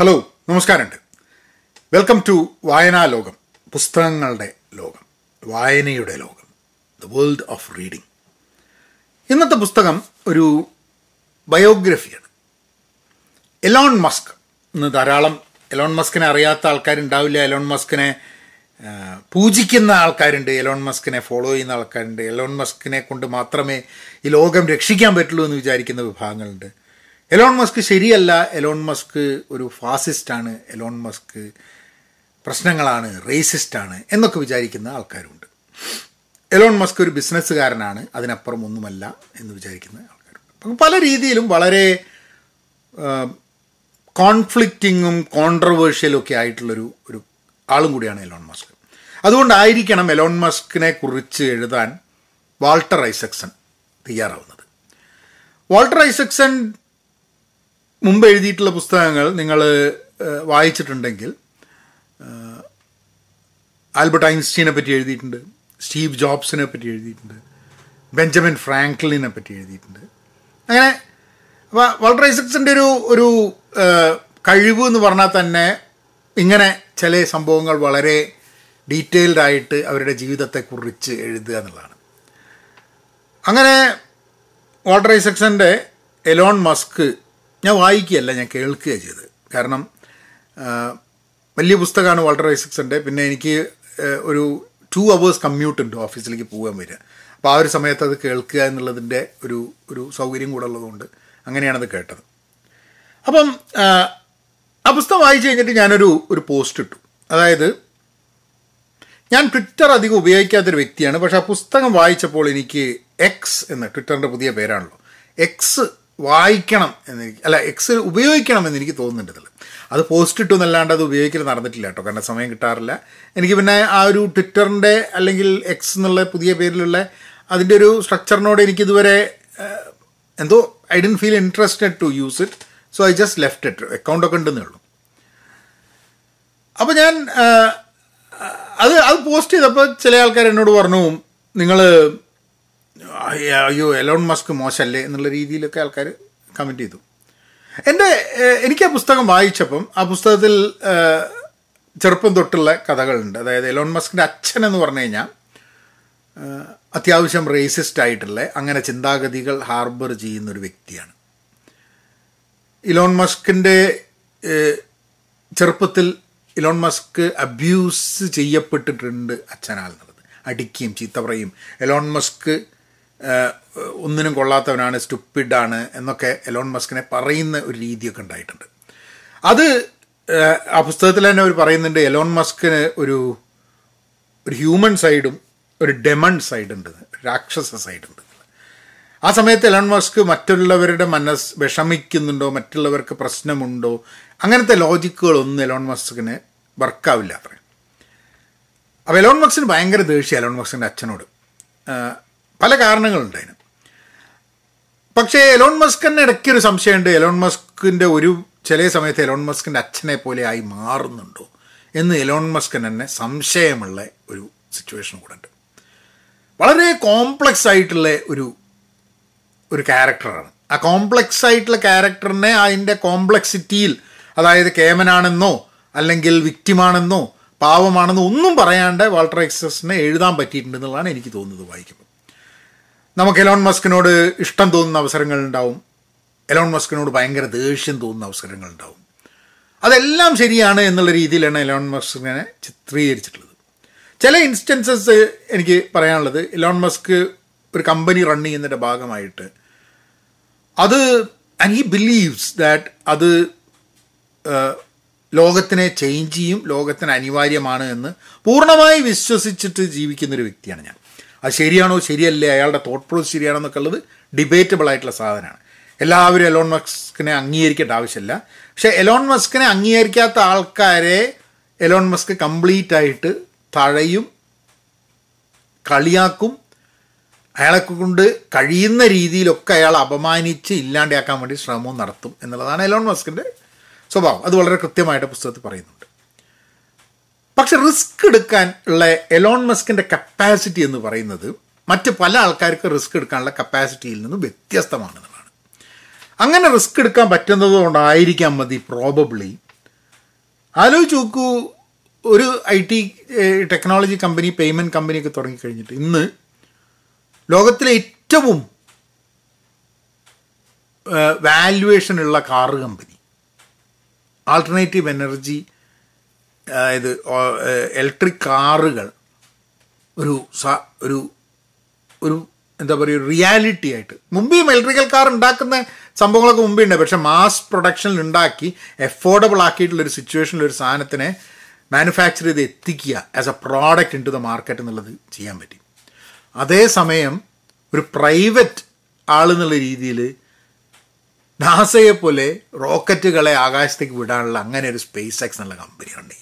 Hello നമസ്കാരമുണ്ട്. Welcome to വായനാ ലോകം പുസ്തകങ്ങളുടെ ലോകം വായനയുടെ ലോകം ദ വേൾഡ് ഓഫ് റീഡിങ് ഇന്നത്തെ പുസ്തകം ഒരു ബയോഗ്രഫിയാണ്. എലോൺ മസ്ക് ഇന്ന് ധാരാളം എലോൺ മസ്കിനെ അറിയാത്ത ആൾക്കാരുണ്ടാവില്ല. എലോൺ മസ്കിനെ പൂജിക്കുന്ന ആൾക്കാരുണ്ട്. എലോൺ മസ്കിനെ ഫോളോ ചെയ്യുന്ന ആൾക്കാരുണ്ട്. എലോൺ മസ്കിനെ കൊണ്ട് മാത്രമേ ഈ ലോകം രക്ഷിക്കാൻ പറ്റുള്ളൂ എന്ന് വിചാരിക്കുന്ന വിഭാഗങ്ങളുണ്ട്. എലോൺ മസ്ക് ശരിയല്ല. എലോൺ മസ്ക് ഒരു ഫാസിസ്റ്റാണ് എലോൺ മസ്ക് പ്രശ്നങ്ങളാണ്. റേസിസ്റ്റാണ് എന്നൊക്കെ വിചാരിക്കുന്ന ആൾക്കാരുണ്ട്. എലോൺ മസ്ക് ഒരു ബിസിനസ്സുകാരനാണ് അതിനപ്പുറം ഒന്നുമല്ല എന്ന് വിചാരിക്കുന്ന ആൾക്കാരുണ്ട്. അപ്പം പല രീതിയിലും വളരെ കോൺഫ്ലിക്റ്റിങ്ങും കോൺട്രവേഴ്ഷ്യലും ഒക്കെ ആയിട്ടുള്ളൊരു ഒരു ആളും കൂടിയാണ് എലോൺ മസ്ക് അതുകൊണ്ടായിരിക്കണം എലോൺ മസ്കിനെ കുറിച്ച് എഴുതാൻ വാൾട്ടർ ഐസക്സൺ തയ്യാറാവുന്നത്. വാൾട്ടർ ഐസക്സൺ മുമ്പ് എഴുതിയിട്ടുള്ള പുസ്തകങ്ങൾ നിങ്ങൾ വായിച്ചിട്ടുണ്ടെങ്കിൽ ആൽബർട്ട് ഐൻസ്റ്റീനെ പറ്റി എഴുതിയിട്ടുണ്ട് സ്റ്റീവ് ജോബ്സിനെ പറ്റി എഴുതിയിട്ടുണ്ട് ബെഞ്ചമിൻ ഫ്രാങ്ക്ലിനെ പറ്റി എഴുതിയിട്ടുണ്ട്. അങ്ങനെ അപ്പോൾ ഐസക്സിന്റെ ഒരു ഒരു കഴിവ് എന്ന് പറഞ്ഞാൽ തന്നെ ഇങ്ങനെ ചില സംഭവങ്ങൾ വളരെ ഡീറ്റെയിൽഡ് ആയിട്ട് അവരുടെ ജീവിതത്തെക്കുറിച്ച് എഴുതുക എന്നുള്ളതാണ്. അങ്ങനെ വാൾട്ടർ ഐസക്സന്റെ എലോൺ മസ്ക് ഞാൻ വായിക്കുകയല്ല ഞാൻ കേൾക്കുകയാണ് ചെയ്തത്. കാരണം വലിയ പുസ്തകമാണ് വാൾട്ടർ ഐസക്സിന്റെ പിന്നെ എനിക്ക് ഒരു ടു അവേഴ്സ് കമ്മ്യൂട്ട് ഉണ്ട് ഓഫീസിലേക്ക് പോകാൻ വരിക. അപ്പോൾ ആ ഒരു സമയത്ത് അത് കേൾക്കുക എന്നുള്ളതിന്റെ ഒരു ഒരു സൗകര്യം കൂടെ ഉള്ളതുകൊണ്ട് അങ്ങനെയാണത് കേട്ടത്. അപ്പം ആ, പുസ്തകം വായിച്ചു കഴിഞ്ഞിട്ട് ഞാനൊരു ഒരു പോസ്റ്റ് ഇട്ടു. അതായത് ഞാൻ ട്വിറ്റർ അധികം ഉപയോഗിക്കാത്തൊരു വ്യക്തിയാണ്. പക്ഷേ ആ പുസ്തകം വായിച്ചപ്പോൾ എനിക്ക് എക്സ് എന്ന് ട്വിറ്ററിന്റെ പുതിയ പേരാണല്ലോ. എക്സ് വായിക്കണം എന്ന് അല്ല എക്സ് ഉപയോഗിക്കണം എന്ന് എനിക്ക് തോന്നുന്നുണ്ട് ഇതിൽ അത് പോസ്റ്റ് ഇട്ടു എന്നല്ലാണ്ട് അത് ഉപയോഗിക്കൽ നടന്നിട്ടില്ല കേട്ടോ കാരണം സമയം കിട്ടാറില്ല. എനിക്ക് പിന്നെ ആ ഒരു ട്വിറ്ററിന്റെ അല്ലെങ്കിൽ എക്സ് എന്നുള്ള പുതിയ പേരിലുള്ള അതിന്റെ ഒരു സ്ട്രക്ചറിനോട് എനിക്കിതുവരെ എന്തോ I don't feel interested to use it so I just left it അക്കൗണ്ടൊക്കെ ഉണ്ടെന്നേ ഉള്ളൂ. അപ്പോൾ ഞാൻ അത് അത് പോസ്റ്റ് ചെയ്തപ്പോൾ ചില ആൾക്കാർ എന്നോട് പറഞ്ഞു നിങ്ങൾ അയ്യോ എലോൺ മസ്ക് മോശമല്ലേ എന്നുള്ള രീതിയിലൊക്കെ ആൾക്കാർ കമന്റ് ചെയ്തു. എന്റെ എനിക്ക് ആ പുസ്തകം വായിച്ചപ്പം ആ പുസ്തകത്തിൽ ചെറുപ്പം തൊട്ടുള്ള കഥകളുണ്ട്. അതായത് എലോൺ മസ്കിന്റെ അച്ഛൻ എന്ന് പറഞ്ഞു കഴിഞ്ഞാൽ അത്യാവശ്യം റേസിസ്റ്റ് ആയിട്ടുള്ള അങ്ങനെ ചിന്താഗതികൾ ഹാർബർ ചെയ്യുന്നൊരു വ്യക്തിയാണ്. ഇലോൺ മസ്കിന്റെ ചെറുപ്പത്തിൽ ഇലോൺ മസ്ക് അബ്യൂസ് ചെയ്യപ്പെട്ടിട്ടുണ്ട് അച്ഛനാൽ എന്നുള്ളത് അടിക്കുകയും ചീത്ത പറയും. എലോൺ മസ്ക് ഒന്നിനും കൊള്ളാത്തവനാണ് സ്റ്റുപ്പിഡാണ് എന്നൊക്കെ എലോൺ മസ്കിനെ പറയുന്ന ഒരു രീതിയൊക്കെ ഉണ്ടായിട്ടുണ്ട്. അത് ആ പുസ്തകത്തിൽ തന്നെ അവർ പറയുന്നുണ്ട് എലോൺ മസ്കിന് ഒരു ഒരു ഹ്യൂമൻ സൈഡും ഒരു ഡെമൺ സൈഡുണ്ട് രാക്ഷസ സൈഡുണ്ട് ആ സമയത്ത് എലോൺ മസ്ക് മറ്റുള്ളവരുടെ മനസ്സ് വിഷമിക്കുന്നുണ്ടോ മറ്റുള്ളവർക്ക് പ്രശ്നമുണ്ടോ അങ്ങനത്തെ ലോജിക്കുകളൊന്നും എലോൺ മസ്കിന് വർക്കാവില്ല അത്ര അപ്പോൾ എലോൺ മസ്കിന് ഭയങ്കര ദേഷ്യം എലോൺ മസ്കിന്റെ അച്ഛനോട്. പല കാരണങ്ങളുണ്ട് അതിന് പക്ഷേ എലോൺ മസ്കിന് ഇടയ്ക്ക് ഒരു സംശയമുണ്ട്. എലോൺ മസ്കിന്റെ ഒരു ചില സമയത്ത് എലോൺ മസ്കിന്റെ അച്ഛനെ പോലെ ആയി മാറുന്നുണ്ടോ എന്ന് എലോൺ മസ്കിന് തന്നെ സംശയമുള്ള ഒരു സിറ്റുവേഷൻ കൂടെ ഉണ്ട്. വളരെ കോംപ്ലക്സ് ആയിട്ടുള്ള ഒരു ഒരു ക്യാരക്ടറാണ് ആ കോംപ്ലക്സ് ആയിട്ടുള്ള ക്യാരക്ടറിനെ അതിന്റെ കോംപ്ലക്സിറ്റിയിൽ അതായത് കേമനാണെന്നോ അല്ലെങ്കിൽ വിക്റ്റിമാണെന്നോ പാവമാണെന്നോ ഒന്നും പറയാണ്ട് വാൾട്ടർ എക്സസിനെ എഴുതാൻ പറ്റിയിട്ടുണ്ടെന്നുള്ളതാണ് എനിക്ക് തോന്നുന്നത് വായിക്കുമ്പോൾ. നമുക്ക് എലോൺ മസ്കിനോട് ഇഷ്ടം തോന്നുന്ന അവസരങ്ങൾ ഉണ്ടാവും. എലോൺ മസ്കിനോട് ഭയങ്കര ദേഷ്യം തോന്നുന്ന അവസരങ്ങൾ ഉണ്ടാവും. അതെല്ലാം ശരിയാണ് എന്നുള്ള രീതിയിലാണ് എലോൺ മസ്കിനെ ചിത്രീകരിച്ചിട്ടുള്ളത്. ചില ഇൻസ്റ്റൻസസ് എനിക്ക് പറയാനുള്ളത് എലോൺ മസ്ക് ഒരു കമ്പനി റൺ ചെയ്യുന്നതിന്റെ ഭാഗമായിട്ട് അത് ആൻഡ് ഹി ബിലീവ്സ് ദാറ്റ് അത് ലോകത്തിനെ ചേഞ്ച് ചെയ്യും ലോകത്തിന് അനിവാര്യമാണ് എന്ന് പൂർണമായി വിശ്വസിച്ചിട്ട് ജീവിക്കുന്നൊരു വ്യക്തിയാണ് ഞാൻ. അത് ശരിയാണോ ശരിയല്ലേ? അയാളുടെ തോട്ട് പ്രോസസ് ശരിയാണോ ഉള്ളത് ഡിബേറ്റബിൾ ആയിട്ടുള്ള സാധനമാണ്. എല്ലാവരും എലോൺ മസ്കിനെ അംഗീകരിക്കേണ്ട ആവശ്യമില്ല. പക്ഷേ എലോൺ മസ്കിനെ അംഗീകരിക്കാത്ത ആൾക്കാരെ എലോൺ മസ്ക് കംപ്ലീറ്റ് ആയിട്ട് തഴയും കളിയാക്കും അയാളെ കൊണ്ട് കഴിയുന്ന രീതിയിലൊക്കെ അയാൾ അപമാനിച്ച് ഇല്ലാണ്ടാക്കാൻ വേണ്ടി ശ്രമവും നടത്തും എന്നുള്ളതാണ് എലോൺ മസ്കിന്റെ സ്വഭാവം. അത് വളരെ കൃത്യമായിട്ട് പുസ്തകത്തിൽ പറയുന്നുണ്ട് പക്ഷെ റിസ്ക് എടുക്കാൻ ഉള്ള എലോൺ മസ്കിന്റെ കപ്പാസിറ്റി എന്ന് പറയുന്നത് മറ്റ് പല ആൾക്കാർക്ക് റിസ്ക് എടുക്കാനുള്ള കപ്പാസിറ്റിയിൽ നിന്ന് വ്യത്യസ്തമാണെന്നുള്ളതാണ്. അങ്ങനെ റിസ്ക് എടുക്കാൻ പറ്റുന്നത് കൊണ്ടായിരിക്കാം മതി പ്രോബബ്ലി ആലോചിച്ച് നോക്കൂ ഒരു I T technology company payment കമ്പനിയൊക്കെ തുടങ്ങിക്കഴിഞ്ഞിട്ട് ഇന്ന് ലോകത്തിലെ ഏറ്റവും വാല്യുവേഷൻ ഉള്ള കാറ് കമ്പനി ആൾട്ടർനേറ്റീവ് എനർജി അതായത് ഇലക്ട്രിക് കാറുകൾ ഒരു ഒരു ഒരു എന്താ പറയുക റിയാലിറ്റി ആയിട്ട്. മുമ്പേയും ഇലക്ട്രിക്കൽ കാർ ഉണ്ടാക്കുന്ന സംഭവങ്ങളൊക്കെ മുമ്പേ ഉണ്ട്. പക്ഷേ മാസ് പ്രൊഡക്ഷനിൽ ഉണ്ടാക്കി എഫോർഡബിൾ ആക്കിയിട്ടുള്ളൊരു സിറ്റുവേഷനിൽ ഒരു സാധനത്തിനെ മാനുഫാക്ചർ ചെയ്ത് എത്തിക്കുക as a product into the market എന്നുള്ളത് ചെയ്യാൻ പറ്റി. അതേസമയം ഒരു പ്രൈവറ്റ് ആൾ എന്നുള്ള രീതിയിൽ നാസയെ പോലെ റോക്കറ്റുകളെ ആകാശത്തേക്ക് വിടാനുള്ള അങ്ങനെ ഒരു സ്പേസ് എക്സ് എന്നുള്ള കമ്പനി ഉണ്ട്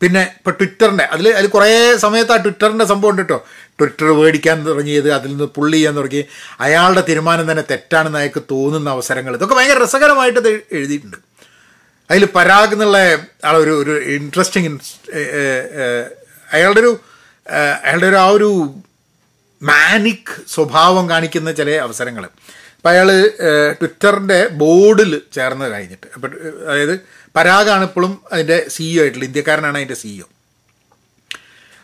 പിന്നെ ഇപ്പോൾ ട്വിറ്ററിന്റെ അതിൽ അതിൽ കുറേ സമയത്ത് ആ ട്വിറ്ററിന്റെ സംഭവം ഉണ്ട് കേട്ടോ ട്വിറ്റർ മേടിക്കാൻ തുടങ്ങിയത് അതിൽ നിന്ന് പുള്ളി ചെയ്യാൻ തുടങ്ങി. അയാളുടെ തീരുമാനം തന്നെ തെറ്റാണെന്ന് അയാൾക്ക് തോന്നുന്ന അവസരങ്ങൾ. ഇതൊക്കെ ഭയങ്കര രസകരമായിട്ട് എഴുതിയിട്ടുണ്ട്. അതിൽ പരാഗ് എന്നുള്ള ആളൊരു ഒരു ഇൻട്രസ്റ്റിംഗ് അയാളുടെ ഒരു അയാളുടെ ഒരു ആ ഒരു മാനിക് സ്വഭാവം കാണിക്കുന്ന ചില അവസരങ്ങൾ അപ്പോൾ അയാൾ ട്വിറ്ററിന്റെ ബോർഡിൽ ചേർന്ന് കഴിഞ്ഞിട്ട്. അപ്പം അതായത് പരാഗാണ് ഇപ്പോഴും അതിന്റെ സിഇഒ ആയിട്ടുള്ള ഇന്ത്യക്കാരനാണ് അതിന്റെ സിഇഒ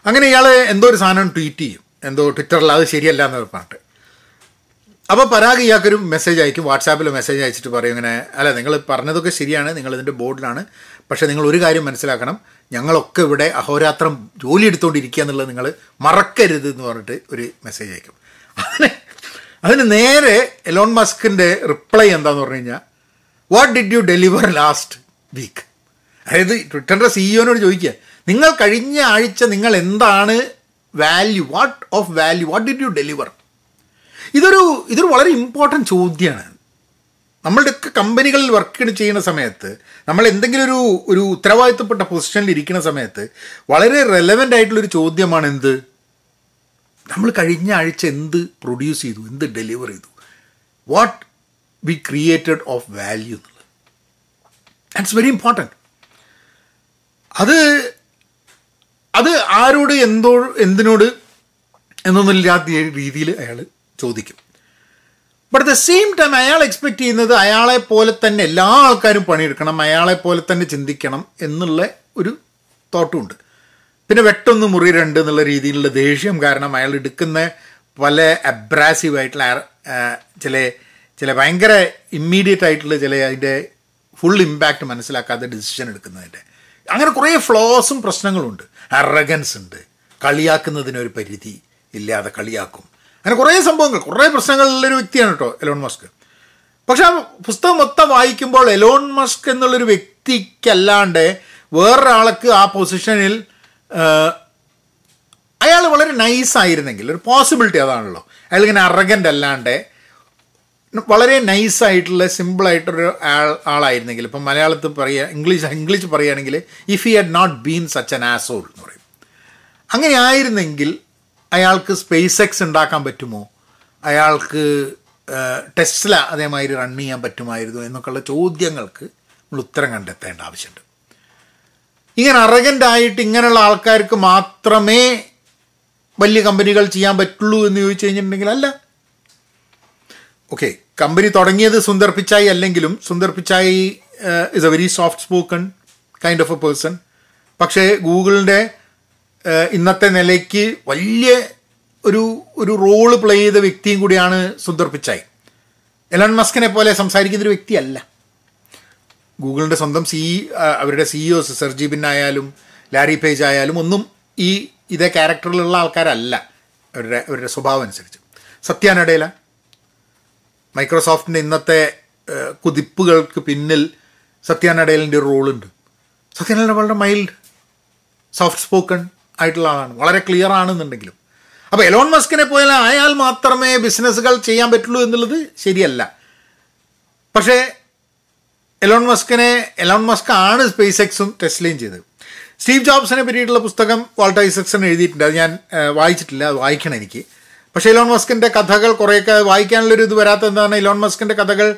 അങ്ങനെ ഇയാൾ എന്തോ ഒരു സാധനം ട്വീറ്റ് ചെയ്യും. എന്തോ ട്വിറ്ററിൽ അത് ശരിയല്ല എന്ന് പറഞ്ഞിട്ട്. അപ്പോൾ പരാഗ് ഇയാൾക്കൊരു മെസ്സേജ് അയക്കും. വാട്സാപ്പിൽ മെസ്സേജ് അയച്ചിട്ട് പറയും ഇങ്ങനെ അല്ല നിങ്ങൾ പറഞ്ഞതൊക്കെ ശരിയാണ്. നിങ്ങൾ ഇതിന്റെ ബോർഡിലാണ്. പക്ഷേ നിങ്ങൾ ഒരു കാര്യം മനസ്സിലാക്കണം. ഞങ്ങളൊക്കെ ഇവിടെ അഹോരാത്രം ജോലി എടുത്തുകൊണ്ടിരിക്കുക എന്നുള്ളത് നിങ്ങൾ മറക്കരുത് എന്ന് പറഞ്ഞിട്ട് ഒരു മെസ്സേജ് അയക്കും. അതിന് അതിന് നേരെ എലോൺ മസ്കിന്റെ റിപ്ലൈ എന്താന്ന് പറഞ്ഞു കഴിഞ്ഞാൽ what did you deliver last week അതായത് ട്വിറ്ററിന്റെ സിഇഒനോട് ചോദിക്കുക നിങ്ങൾ കഴിഞ്ഞ ആഴ്ച നിങ്ങൾ എന്താണ് value what of value what did you deliver ഇതൊരു ഇതൊരു വളരെ ഇമ്പോർട്ടന്റ് ചോദ്യമാണ് നമ്മളുടെയൊക്കെ കമ്പനികളിൽ വർക്ക് ചെയ്യുന്ന സമയത്ത് നമ്മൾ എന്തെങ്കിലും ഒരു ഒരു ഉത്തരവാദിത്തപ്പെട്ട പൊസിഷനിൽ ഇരിക്കുന്ന സമയത്ത് വളരെ റെലവന്റ് ആയിട്ടുള്ളൊരു ചോദ്യമാണ് എന്ത്? നമ്മൾ കഴിഞ്ഞ ആഴ്ച എന്ത് പ്രൊഡ്യൂസ് ചെയ്തു? എന്ത് ഡെലിവർ ചെയ്തു? What we created of value that's very important അത് അത് ആരോട് എന്തോ എന്തിനോട് എന്നൊന്നുമില്ലാത്ത രീതിയിൽ അയാൾ ചോദിക്കും. But at the same time അയാൾ എക്സ്പെക്റ്റ് ചെയ്യുന്നത് അയാളെ പോലെ തന്നെ എല്ലാ ആൾക്കാരും പണിയെടുക്കണം അയാളെ പോലെ തന്നെ ചിന്തിക്കണം എന്നുള്ള ഒരു തോട്ടുമുണ്ട് പിന്നെ വെട്ടൊന്ന് മുറി രണ്ട് എന്നുള്ള രീതിയിലുള്ള ദേഷ്യം കാരണം അയാൾ എടുക്കുന്ന പല അബ്രാസീവ് ആയിട്ടുള്ള ചില ചില ഭയങ്കര ഇമ്മീഡിയറ്റ് ആയിട്ടുള്ള ചില അതിന്റെ ഫുൾ ഇമ്പാക്റ്റ് മനസ്സിലാക്കാതെ ഡിസിഷൻ എടുക്കുന്നതിന്റെ. അങ്ങനെ കുറേ ഫ്ലോസും പ്രശ്നങ്ങളുണ്ട്. അറഗൻസ് ഉണ്ട്. കളിയാക്കുന്നതിനൊരു പരിധി ഇല്ലാതെ കളിയാക്കും. അങ്ങനെ കുറേ സംഭവങ്ങൾ കുറേ പ്രശ്നങ്ങളുള്ളൊരു വ്യക്തിയാണ് കേട്ടോ എലോൺ മസ്ക് പക്ഷെ ആ പുസ്തകം മൊത്തം വായിക്കുമ്പോൾ എലോൺ മസ്ക് എന്നുള്ളൊരു വ്യക്തിക്കല്ലാണ്ട് വേറൊരാൾക്ക് ആ പൊസിഷനിൽ അയാൾ വളരെ നൈസായിരുന്നെങ്കിൽ ഒരു പോസിബിലിറ്റി അതാണല്ലോ. അയാൾ ഇങ്ങനെ അറഗന്റ് അല്ലാണ്ട് വളരെ നൈസായിട്ടുള്ള സിമ്പിളായിട്ടൊരു ആൾ ആളായിരുന്നെങ്കിൽ ഇപ്പം മലയാളത്തിൽ പറയുക ഇംഗ്ലീഷ് ഇംഗ്ലീഷ് പറയുകയാണെങ്കിൽ if he had not been such an asshole എന്ന് പറയും. അങ്ങനെ ആയിരുന്നെങ്കിൽ അയാൾക്ക് സ്പേസ് എക്സ് ഉണ്ടാക്കാൻ പറ്റുമോ? അയാൾക്ക് ടെസ്ല അതേമാതിരി റൺ ചെയ്യാൻ പറ്റുമായിരുന്നു എന്നൊക്കെയുള്ള ചോദ്യങ്ങൾക്ക് നമ്മൾ ഉത്തരം കണ്ടെത്തേണ്ട ആവശ്യമുണ്ട്. ഇങ്ങനെ അറഗന്റായിട്ട് ഇങ്ങനെയുള്ള ആൾക്കാർക്ക് മാത്രമേ വലിയ കമ്പനികൾ ചെയ്യാൻ പറ്റുള്ളൂ എന്ന് ചോദിച്ചു കഴിഞ്ഞിട്ടുണ്ടെങ്കിൽ അല്ല. ഓക്കെ കമ്പനി തുടങ്ങിയത് സുന്ദർ പിച്ചായി അല്ലെങ്കിലും Sundar Pichai is a very soft spoken kind of a person പക്ഷേ ഗൂഗിളിന്റെ ഇന്നത്തെ നിലയ്ക്ക് വലിയ ഒരു ഒരു റോൾ പ്ലേ ചെയ്ത വ്യക്തിയും കൂടിയാണ് സുന്ദർ പിച്ചായി. എലൺ മസ്കിനെ പോലെ സംസാരിക്കുന്ന ഒരു വ്യക്തിയല്ല. ഗൂഗിളിന്റെ സ്വന്തം സി അവരുടെ സിഇഒസ് സെർജി ബിൻ ആയാലും ലാരി പേജ് ആയാലും ഒന്നും ഈ ഇതേ ക്യാരക്ടറിലുള്ള ആൾക്കാരല്ല. അവരുടെ അവരുടെ സ്വഭാവം അനുസരിച്ച്. സത്യാനടയില മൈക്രോസോഫ്റ്റിന്റെ ഇന്നത്തെ കുതിപ്പുകൾക്ക് പിന്നിൽ സത്യാനടയിലിന്റെ ഒരു റോളുണ്ട്. സത്യാനട വളരെ മൈൽഡ് സോഫ്റ്റ് സ്പോക്കൺ ആയിട്ടുള്ള ആളാണ്. വളരെ ക്ലിയർ ആണെന്നുണ്ടെങ്കിലും. അപ്പോൾ എലോൺ മസ്കിനെ പോലെ ആയാൽ മാത്രമേ ബിസിനസ്സുകൾ ചെയ്യാൻ പറ്റുള്ളൂ എന്നുള്ളത് ശരിയല്ല. പക്ഷേ എലോൺ മസ്കിനെ എലോൺ മസ്ക് ആണ് സ്പേസ് എക്സും ടെസ്ലയും ചെയ്തത്. സ്റ്റീവ് ജോബ്സിനെ പറ്റിയിട്ടുള്ള പുസ്തകം വാൾട്ടർ ഐസക്സൺ എഴുതിയിട്ടുണ്ട്. അത് ഞാൻ വായിച്ചിട്ടില്ല അത് വായിക്കണം എനിക്ക്. പക്ഷേ ഇലോൺ മസ്കിന്റെ കഥകൾ കുറേയൊക്കെ വായിക്കാനുള്ളൊരു ഇത് വരാത്ത എന്താണ്? ഇലോൺ മസ്കിന്റെ കഥകൾ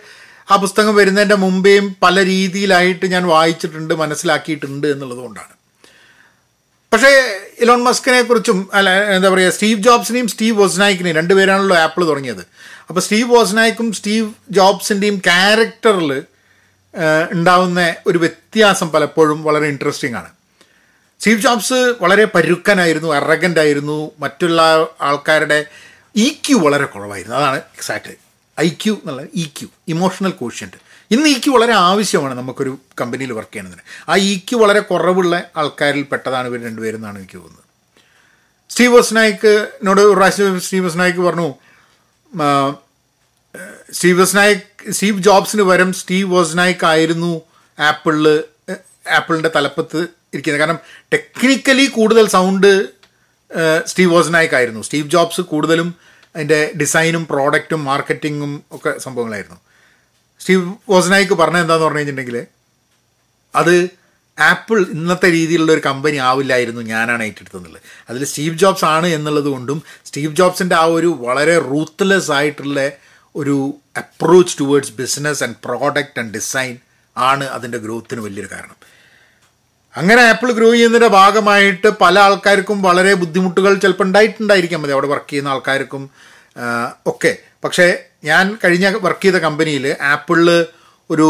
ആ പുസ്തകം വരുന്നതിന്റെ മുമ്പേയും പല രീതിയിലായിട്ട് ഞാൻ വായിച്ചിട്ടുണ്ട് മനസ്സിലാക്കിയിട്ടുണ്ട് എന്നുള്ളത് കൊണ്ടാണ് പക്ഷേ ഇലോൺ മസ്കിനെ കുറിച്ചും അല്ല എന്താ പറയുക സ്റ്റീവ് ജോബ്സിനെയും സ്റ്റീവ് വോസ്നായിക്കിനെയും രണ്ടുപേരാണല്ലോ ആപ്പിൾ തുടങ്ങിയത്. അപ്പോൾ സ്റ്റീവ് വോസ്നായിക്കും സ്റ്റീവ് ജോബ്സിന്റെയും ക്യാരക്ടറിൽ ഉണ്ടാവുന്ന ഒരു വ്യത്യാസം പലപ്പോഴും വളരെ ഇൻട്രസ്റ്റിംഗ് ആണ്. സ്റ്റീവ് ജോബ്സ് വളരെ പരുക്കനായിരുന്നു അറഗന്റ് ആയിരുന്നു. മറ്റുള്ള ആൾക്കാരുടെ ഇ ക്യു വളരെ കുറവായിരുന്നു. അതാണ് എക്സാക്ട് ഐ ക്യു എന്നുള്ള ഇ ക്യു ഇമോഷണൽ കോഷ്യന്റ് ഇന്ന് ഇ ക്യു വളരെ ആവശ്യമാണ് നമുക്കൊരു കമ്പനിയിൽ വർക്ക് ചെയ്യണതിന് ആ ഇ ക്യു വളരെ കുറവുള്ള ആൾക്കാരിൽ പെട്ടതാണ് ഇവർ രണ്ടുപേരും എന്നാണ് എനിക്ക് തോന്നുന്നത്. സ്റ്റീവ് നായിക്കിനോട് ഒരു പ്രാവശ്യം സ്റ്റീവ് നായിക്ക് പറഞ്ഞു സ്റ്റീവ് വസ്നായിക് സ്റ്റീവ് ജോബ്സിന് പകരം സ്റ്റീവ് വോസ്നായിക്ക് ആയിരുന്നു ആപ്പിളിൽ ആപ്പിളിന്റെ തലപ്പത്ത് ഇരിക്കുന്നത്. കാരണം ടെക്നിക്കലി കൂടുതൽ സൗണ്ട് സ്റ്റീവ് വോസനായിക്കായിരുന്നു സ്റ്റീവ് ജോബ്സ് കൂടുതലും അതിന്റെ ഡിസൈനും പ്രോഡക്റ്റും മാർക്കറ്റിങ്ങും ഒക്കെ സംഭവങ്ങളായിരുന്നു. സ്റ്റീവ് വോസനായിക്ക് പറഞ്ഞത് എന്താന്ന് പറഞ്ഞു കഴിഞ്ഞിട്ടുണ്ടെങ്കിൽ അത് ആപ്പിൾ ഇന്നത്തെ രീതിയിലുള്ള ഒരു കമ്പനി ആവില്ലായിരുന്നു ഞാനാണ് ഏറ്റെടുത്തതെന്നുള്ളത്. അതിൽ സ്റ്റീവ് ജോബ്സ് ആണ് എന്നുള്ളത് കൊണ്ടും സ്റ്റീവ് ജോബ്സിന്റെ ആ ഒരു വളരെ റൂത്ത്ലെസ് ആയിട്ടുള്ള ഒരു approach towards business and product and design ആണ് അതിന്റെ ഗ്രോത്തിന് വലിയൊരു കാരണം. അങ്ങനെ ആപ്പിൾ ഗ്രോ ചെയ്യുന്നതിന്റെ ഭാഗമായിട്ട് പല ആൾക്കാർക്കും വളരെ ബുദ്ധിമുട്ടുകൾ ചിലപ്പോൾ ഉണ്ടായിട്ടുണ്ടായിരിക്കാം. മതി അവിടെ വർക്ക് ചെയ്യുന്ന ആൾക്കാർക്കും ഒക്കെ. പക്ഷേ ഞാൻ കഴിഞ്ഞ വർക്ക് ചെയ്ത കമ്പനിയിൽ ആപ്പിളിൽ ഒരു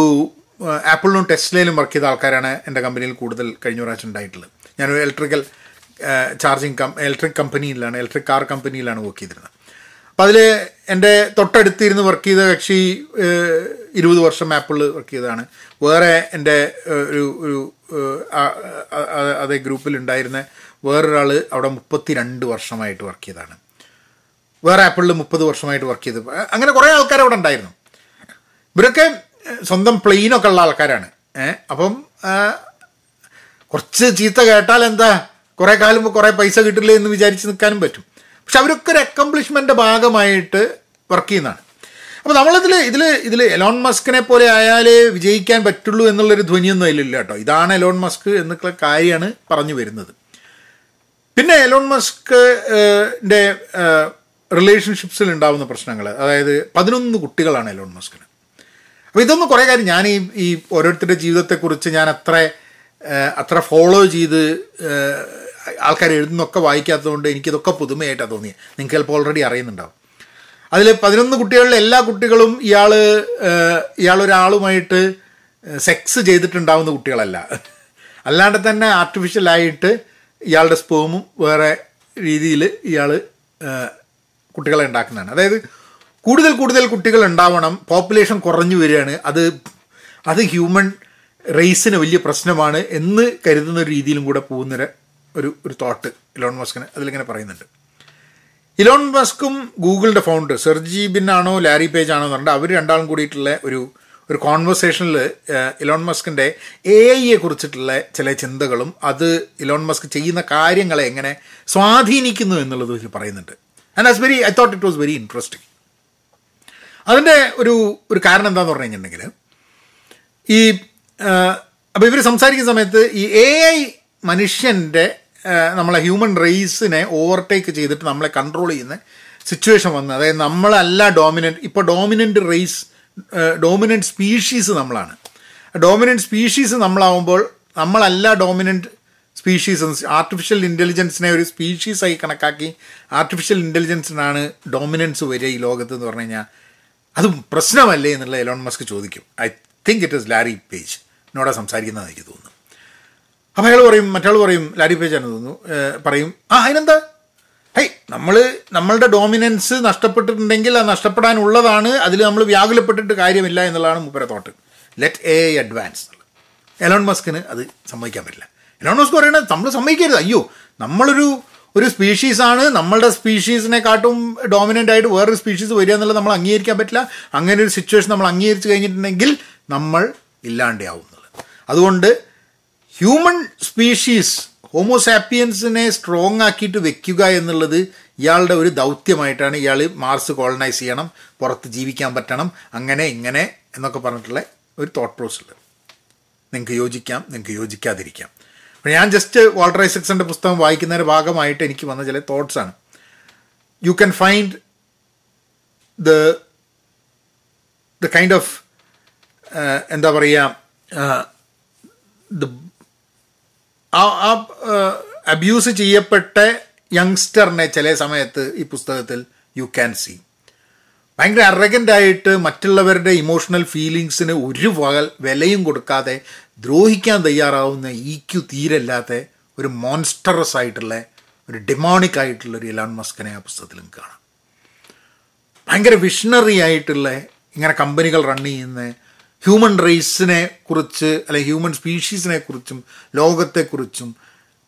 ആപ്പിളിലും ടെസ്ലയിലും വർക്ക് ചെയ്ത ആൾക്കാരാണ് എന്റെ കമ്പനിയിൽ കൂടുതൽ കഴിഞ്ഞ പ്രാവശ്യം ഉണ്ടായിട്ടുള്ളത്. ഞാനൊരു ഇലക്ട്രിക്കൽ ചാർജിങ് കം ഇലക്ട്രിക് കമ്പനിയിലാണ് ഇലക്ട്രിക് കാർ കമ്പനിയിലാണ് വർക്ക് ചെയ്തിരുന്നത്. അപ്പോൾ അതിൽ എന്റെ തൊട്ടടുത്തിരുന്ന് വർക്ക് ചെയ്ത കക്ഷി ഇരുപത് വർഷം ആപ്പിളിൽ വർക്ക് ചെയ്തതാണ്. വേറെ എന്റെ ഒരു ഒരു അതേ ഗ്രൂപ്പിൽ ഉണ്ടായിരുന്ന വേറൊരാൾ അവിടെ മുപ്പത്തി രണ്ട് വർഷമായിട്ട് വർക്ക് ചെയ്തതാണ്. വേറെ ആപ്പിളിൽ മുപ്പത് വർഷമായിട്ട് വർക്ക് ചെയ്ത്. അങ്ങനെ കുറേ ആൾക്കാർ അവിടെ ഉണ്ടായിരുന്നു. ഇവരൊക്കെ സ്വന്തം പ്ലെയിനൊക്കെ ഉള്ള ആൾക്കാരാണ്. അപ്പം കുറച്ച് ചീത്ത കേട്ടാൽ എന്താ കുറേ കാലം കുറേ പൈസ കിട്ടില്ലേ എന്ന് വിചാരിച്ച് നിൽക്കാനും പറ്റും. പക്ഷെ അവരൊക്കെ ഒരു അക്കംപ്ലിഷ്മെന്റ് ഭാഗമായിട്ട് വർക്ക് ചെയ്യുന്നതാണ്. അപ്പോൾ നമ്മളിതിൽ ഇതിൽ ഇതിൽ എലോൺ മസ്കിനെ പോലെ ആയാലേ വിജയിക്കാൻ പറ്റുള്ളൂ എന്നുള്ളൊരു ധ്വനിയൊന്നും അതിലില്ല കേട്ടോ. ഇതാണ് എലോൺ മസ്ക് എന്നുള്ള കാര്യമാണ് പറഞ്ഞു വരുന്നത്. പിന്നെ എലോൺ മസ്ക് ന്റെ റിലേഷൻഷിപ്സിൽ ഉണ്ടാകുന്ന പ്രശ്നങ്ങൾ അതായത് പതിനൊന്ന് കുട്ടികളാണ് എലോൺ മസ്കിന് അപ്പോൾ ഇതൊന്നും കുറേ കാര്യം ഞാൻ ഈ ഈ ഓരോരുത്തരുടെ ജീവിതത്തെക്കുറിച്ച് ഞാൻ അത്ര അത്ര ഫോളോ ചെയ്ത് ആൾക്കാർ എഴുതുന്നൊക്കെ വായിക്കാത്തതുകൊണ്ട് എനിക്കിതൊക്കെ പുതുമയായിട്ടാണ് തോന്നിയത് നിങ്ങൾക്ക് ചിലപ്പോൾ ഓൾറെഡി അറിയുന്നുണ്ടാവും. അതിൽ പതിനൊന്ന് കുട്ടികളിലെ എല്ലാ കുട്ടികളും ഇയാൾ ഇയാളൊരാളുമായിട്ട് സെക്സ് ചെയ്തിട്ടുണ്ടാവുന്ന കുട്ടികളല്ല. അല്ലാണ്ട് തന്നെ ആർട്ടിഫിഷ്യലായിട്ട് ഇയാളുടെ സ്പേമും വേറെ രീതിയിൽ ഇയാൾ കുട്ടികളെ ഉണ്ടാക്കുന്നതാണ്. അതായത് കൂടുതൽ കൂടുതൽ കുട്ടികൾ ഉണ്ടാവണം പോപ്പുലേഷൻ കുറഞ്ഞു വരികയാണ്. അത് അത് ഹ്യൂമൻ റേസിന് വലിയ പ്രശ്നമാണ് എന്ന് കരുതുന്ന ഒരു രീതിയിലും കൂടെ പോകുന്നൊരു ഒരു ഒരു തോട്ട് ഇലോൺ മസ്കിന് അതിലിങ്ങനെ പറയുന്നുണ്ട്. ഇലോൺ മസ്കും ഗൂഗിളിന്റെ ഫൗണ്ടർ സെർജി ബിൻ ആണോ ലാരി പേജ് ആണോ എന്ന് പറഞ്ഞിട്ട് അവർ രണ്ടാളും കൂടിയിട്ടുള്ള ഒരു ഒരു കോൺവെർസേഷനിൽ ഇലോൺ മസ്കിന്റെ എ ഐയെ കുറിച്ചിട്ടുള്ള ചില ചിന്തകളും അത് ഇലോൺ മസ്ക് ചെയ്യുന്ന കാര്യങ്ങളെ എങ്ങനെ സ്വാധീനിക്കുന്നു എന്നുള്ളത് ഇതിൽ പറയുന്നുണ്ട്. And as very I thought it was very interesting അതിന്റെ ഒരു ഒരു കാരണം എന്താണെന്ന് പറഞ്ഞു കഴിഞ്ഞിട്ടുണ്ടെങ്കിൽ ഈ അപ്പോൾ ഇവർ സംസാരിക്കുന്ന സമയത്ത് ഈ എ ഐ മനുഷ്യന്റെ നമ്മളെ ഹ്യൂമൻ റേസിനെ ഓവർടേക്ക് ചെയ്തിട്ട് നമ്മളെ കൺട്രോൾ ചെയ്യുന്ന സിറ്റുവേഷൻ വന്ന്. അതായത് നമ്മളല്ല ഡോമിനന്റ് ഇപ്പോൾ ഡോമിനന്റ് റേസ് ഡോമിനന്റ് സ്പീഷീസ് നമ്മളാണ്. ഡോമിനന്റ് സ്പീഷീസ് നമ്മളാവുമ്പോൾ നമ്മളല്ല ഡോമിനന്റ് സ്പീഷീസ് ആർട്ടിഫിഷ്യൽ ഇന്റലിജൻസിനെ ഒരു സ്പീഷീസായി കണക്കാക്കി ആർട്ടിഫിഷ്യൽ ഇന്റലിജൻസിനാണ് ഡോമിനൻസ് വരിക ഈ ലോകത്ത് എന്ന് പറഞ്ഞു കഴിഞ്ഞാൽ അത് പ്രശ്നമല്ലേ എന്നുള്ള എലോൺ മസ്ക് ചോദിക്കും. I think it is Larry Page എന്നോട് സംസാരിക്കുന്നതെന്ന് എനിക്ക് തോന്നുന്നു. അപ്പോൾ അയാൾ പറയും മറ്റാൾ പറയും ലാരി പേജ് ആണ് തോന്നുന്നു. പറയും ആ അതിനെന്താ? ഹൈ നമ്മൾ നമ്മളുടെ ഡോമിനൻസ് നഷ്ടപ്പെട്ടിട്ടുണ്ടെങ്കിൽ അത് നഷ്ടപ്പെടാനുള്ളതാണ് അതിൽ നമ്മൾ വ്യാകുലപ്പെട്ടിട്ട് കാര്യമില്ല എന്നുള്ളതാണ് മൂപ്പര thought let a advance Elon മസ്കിന് അത് സമ്മതിക്കാൻ പറ്റില്ല. എലോൺ മസ്ക് പറയുന്നത് നമ്മൾ സമ്മതിക്കരുത്. അയ്യോ നമ്മളൊരു ഒരു സ്പീഷീസാണ് നമ്മളുടെ സ്പീഷീസിനെ കാട്ടും ഡോമിനന്റ് ആയിട്ട് വേറൊരു സ്പീഷീസ് വരിക എന്നുള്ളത് നമ്മൾ അംഗീകരിക്കാൻ പറ്റില്ല. അങ്ങനെ ഒരു സിറ്റുവേഷൻ നമ്മൾ അംഗീകരിച്ച് കഴിഞ്ഞിട്ടുണ്ടെങ്കിൽ നമ്മൾ ഇല്ലാണ്ടാവും എന്നുള്ളത്. അതുകൊണ്ട് ഹ്യൂമൻ സ്പീഷീസ് ഹോമോസാപ്പിയൻസിനെ സ്ട്രോങ് ആക്കിയിട്ട് വെക്കുക എന്നുള്ളത് ഇയാളുടെ ഒരു ദൗത്യമായിട്ടാണ് ഇയാൾ മാർസ് കോളനൈസ് ചെയ്യണം പുറത്ത് ജീവിക്കാൻ പറ്റണം അങ്ങനെ ഇങ്ങനെ എന്നൊക്കെ പറഞ്ഞിട്ടുള്ള ഒരു തോട്ട് ഉണ്ട്. നിങ്ങൾക്ക് യോജിക്കാം നിങ്ങൾക്ക് യോജിക്കാതിരിക്കാം. അപ്പോൾ ഞാൻ ജസ്റ്റ് വാൾട്ടർ ഐസക്സിന്റെ പുസ്തകം വായിക്കുന്നതിന്റെ ഭാഗമായിട്ട് എനിക്ക് വന്ന ചില തോട്ട്സാണ് you can find the the kind of എന്താ പറയുക ദ ആ ആ അബ്യൂസ് ചെയ്യപ്പെട്ട യങ്സ്റ്ററിനെ ചില സമയത്ത് ഈ പുസ്തകത്തിൽ യു ക്യാൻ സീ ഭയങ്കര അറഗന്റായിട്ട് മറ്റുള്ളവരുടെ ഇമോഷണൽ ഫീലിങ്സിന് ഒരു വിലയും കൊടുക്കാതെ ദ്രോഹിക്കാൻ തയ്യാറാവുന്ന ഈ ക്യു തീരല്ലാത്ത ഒരു മോൺസ്റ്ററസ് ആയിട്ടുള്ള ഒരു ഡിമോണിക് ആയിട്ടുള്ള ഒരു ഇലോൺ മസ്കനെ ആ പുസ്തകത്തിലും കാണാം. ഭയങ്കര വിഷണറി ആയിട്ടുള്ള ഇങ്ങനെ കമ്പനികൾ റൺ ചെയ്യുന്ന ഹ്യൂമൻ റേസിനെ കുറിച്ച് അല്ലെങ്കിൽ ഹ്യൂമൻ സ്പീഷീസിനെ കുറിച്ചും ലോകത്തെക്കുറിച്ചും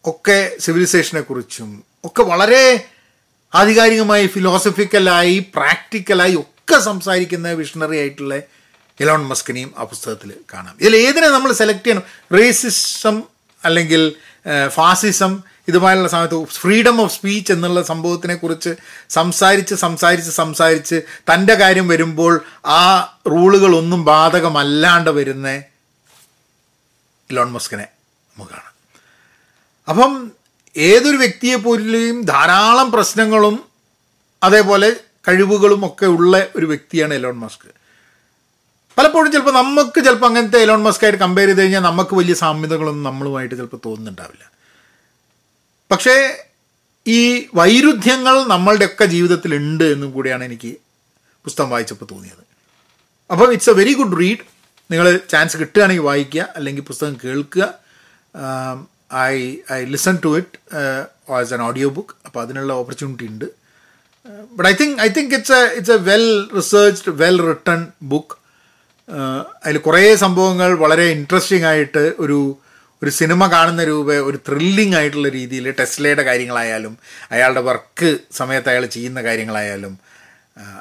ഒക്കെ സിവിലൈസേഷനെ കുറിച്ചും ഒക്കെ വളരെ ആധികാരികമായി ഫിലോസഫിക്കലായി പ്രാക്ടിക്കലായി ഒക്കെ സംസാരിക്കുന്ന വിഷണറി ആയിട്ടുള്ള എലോൺ മസ്കിനെയും ആ പുസ്തകത്തിൽ കാണാം. ഇതിൽ ഏതിനെ നമ്മൾ സെലക്ട് ചെയ്യണം? റേസിസം അല്ലെങ്കിൽ ഫാസിസം ഇതുമായുള്ള സമയത്ത് ഫ്രീഡം ഓഫ് സ്പീച്ച് എന്നുള്ള സംഭവത്തിനെ കുറിച്ച് സംസാരിച്ച് സംസാരിച്ച് സംസാരിച്ച് തന്റെ കാര്യം വരുമ്പോൾ ആ റൂളുകളൊന്നും ബാധകമല്ലാണ്ട് വരുന്ന ഇലോൺ മസ്കിനെ നമുക്ക് കാണാം. അപ്പം ഏതൊരു വ്യക്തിയെ പോലെയും ധാരാളം പ്രശ്നങ്ങളും അതേപോലെ കഴിവുകളും ഒക്കെ ഉള്ള ഒരു വ്യക്തിയാണ് എലോൺ മസ്ക്. പലപ്പോഴും ചിലപ്പോൾ നമുക്ക് ചിലപ്പോൾ അങ്ങനത്തെ എലോൺ മസ്ക് ആയിട്ട് കമ്പയർ ചെയ്ത് കഴിഞ്ഞാൽ നമുക്ക് വലിയ സാമ്യതകളൊന്നും നമ്മളുമായിട്ട് ചിലപ്പോൾ തോന്നുന്നുണ്ടാവില്ല. പക്ഷേ ഈ വൈരുദ്ധ്യങ്ങൾ നമ്മളുടെയൊക്കെ ജീവിതത്തിൽ ഉണ്ട് എന്നും കൂടിയാണ് എനിക്ക് പുസ്തകം വായിച്ചപ്പോൾ തോന്നിയത്. അപ്പോൾ it's a very good read നിങ്ങൾ ചാൻസ് കിട്ടുകയാണെങ്കിൽ വായിക്കുക അല്ലെങ്കിൽ പുസ്തകം കേൾക്കുക. I I listen to it as an audio book അപ്പോൾ അതിനുള്ള ഓപ്പർച്യൂണിറ്റി ഉണ്ട്. But I think I think it's a it's a well researched well written book അതിൽ കുറേ സംഭവങ്ങൾ വളരെ ഇൻട്രസ്റ്റിംഗ് ആയിട്ട് ഒരു ഒരു സിനിമ കാണുന്ന രൂപ ഒരു ത്രില്ലിംഗ് ആയിട്ടുള്ള രീതിയിൽ ടെസ്ലയുടെ കാര്യങ്ങളായാലും അയാളുടെ വർക്ക് സമയത്ത് അയാൾ ചെയ്യുന്ന കാര്യങ്ങളായാലും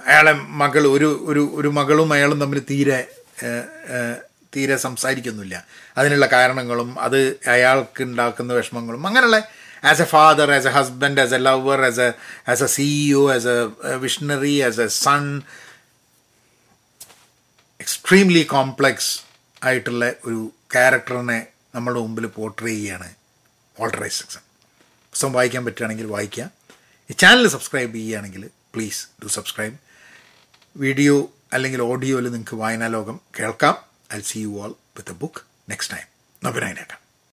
അയാളെ മകൾ ഒരു ഒരു ഒരു മകളും അയാളും തമ്മിൽ തീരെ തീരെ സംസാരിക്കുന്നില്ല. അതിനുള്ള കാരണങ്ങളും അത് അയാൾക്ക് ഉണ്ടാക്കുന്ന വിഷമങ്ങളും അങ്ങനെയുള്ള as a father as a husband as a lover as a as a CEO as a visionary as a son extremely complex ആയിട്ടുള്ള ഒരു ക്യാരക്ടറിനെ നമ്മുടെ മുമ്പിൽ പോർട്രേ ചെയ്യുകയാണ് വാൾട്ടർ ഐസക്സൺ പുസ്തകം വായിക്കാൻ പറ്റുകയാണെങ്കിൽ വായിക്കുക ഈ ചാനൽ സബ്സ്ക്രൈബ് ചെയ്യുകയാണെങ്കിൽ പ്ലീസ് ഡു സബ്സ്ക്രൈബ് വീഡിയോ അല്ലെങ്കിൽ ഓഡിയോയിൽ നിങ്ങൾക്ക് വായനാലോകം കേൾക്കാം. I see you all with a book next time നബിനായിനേക്കാം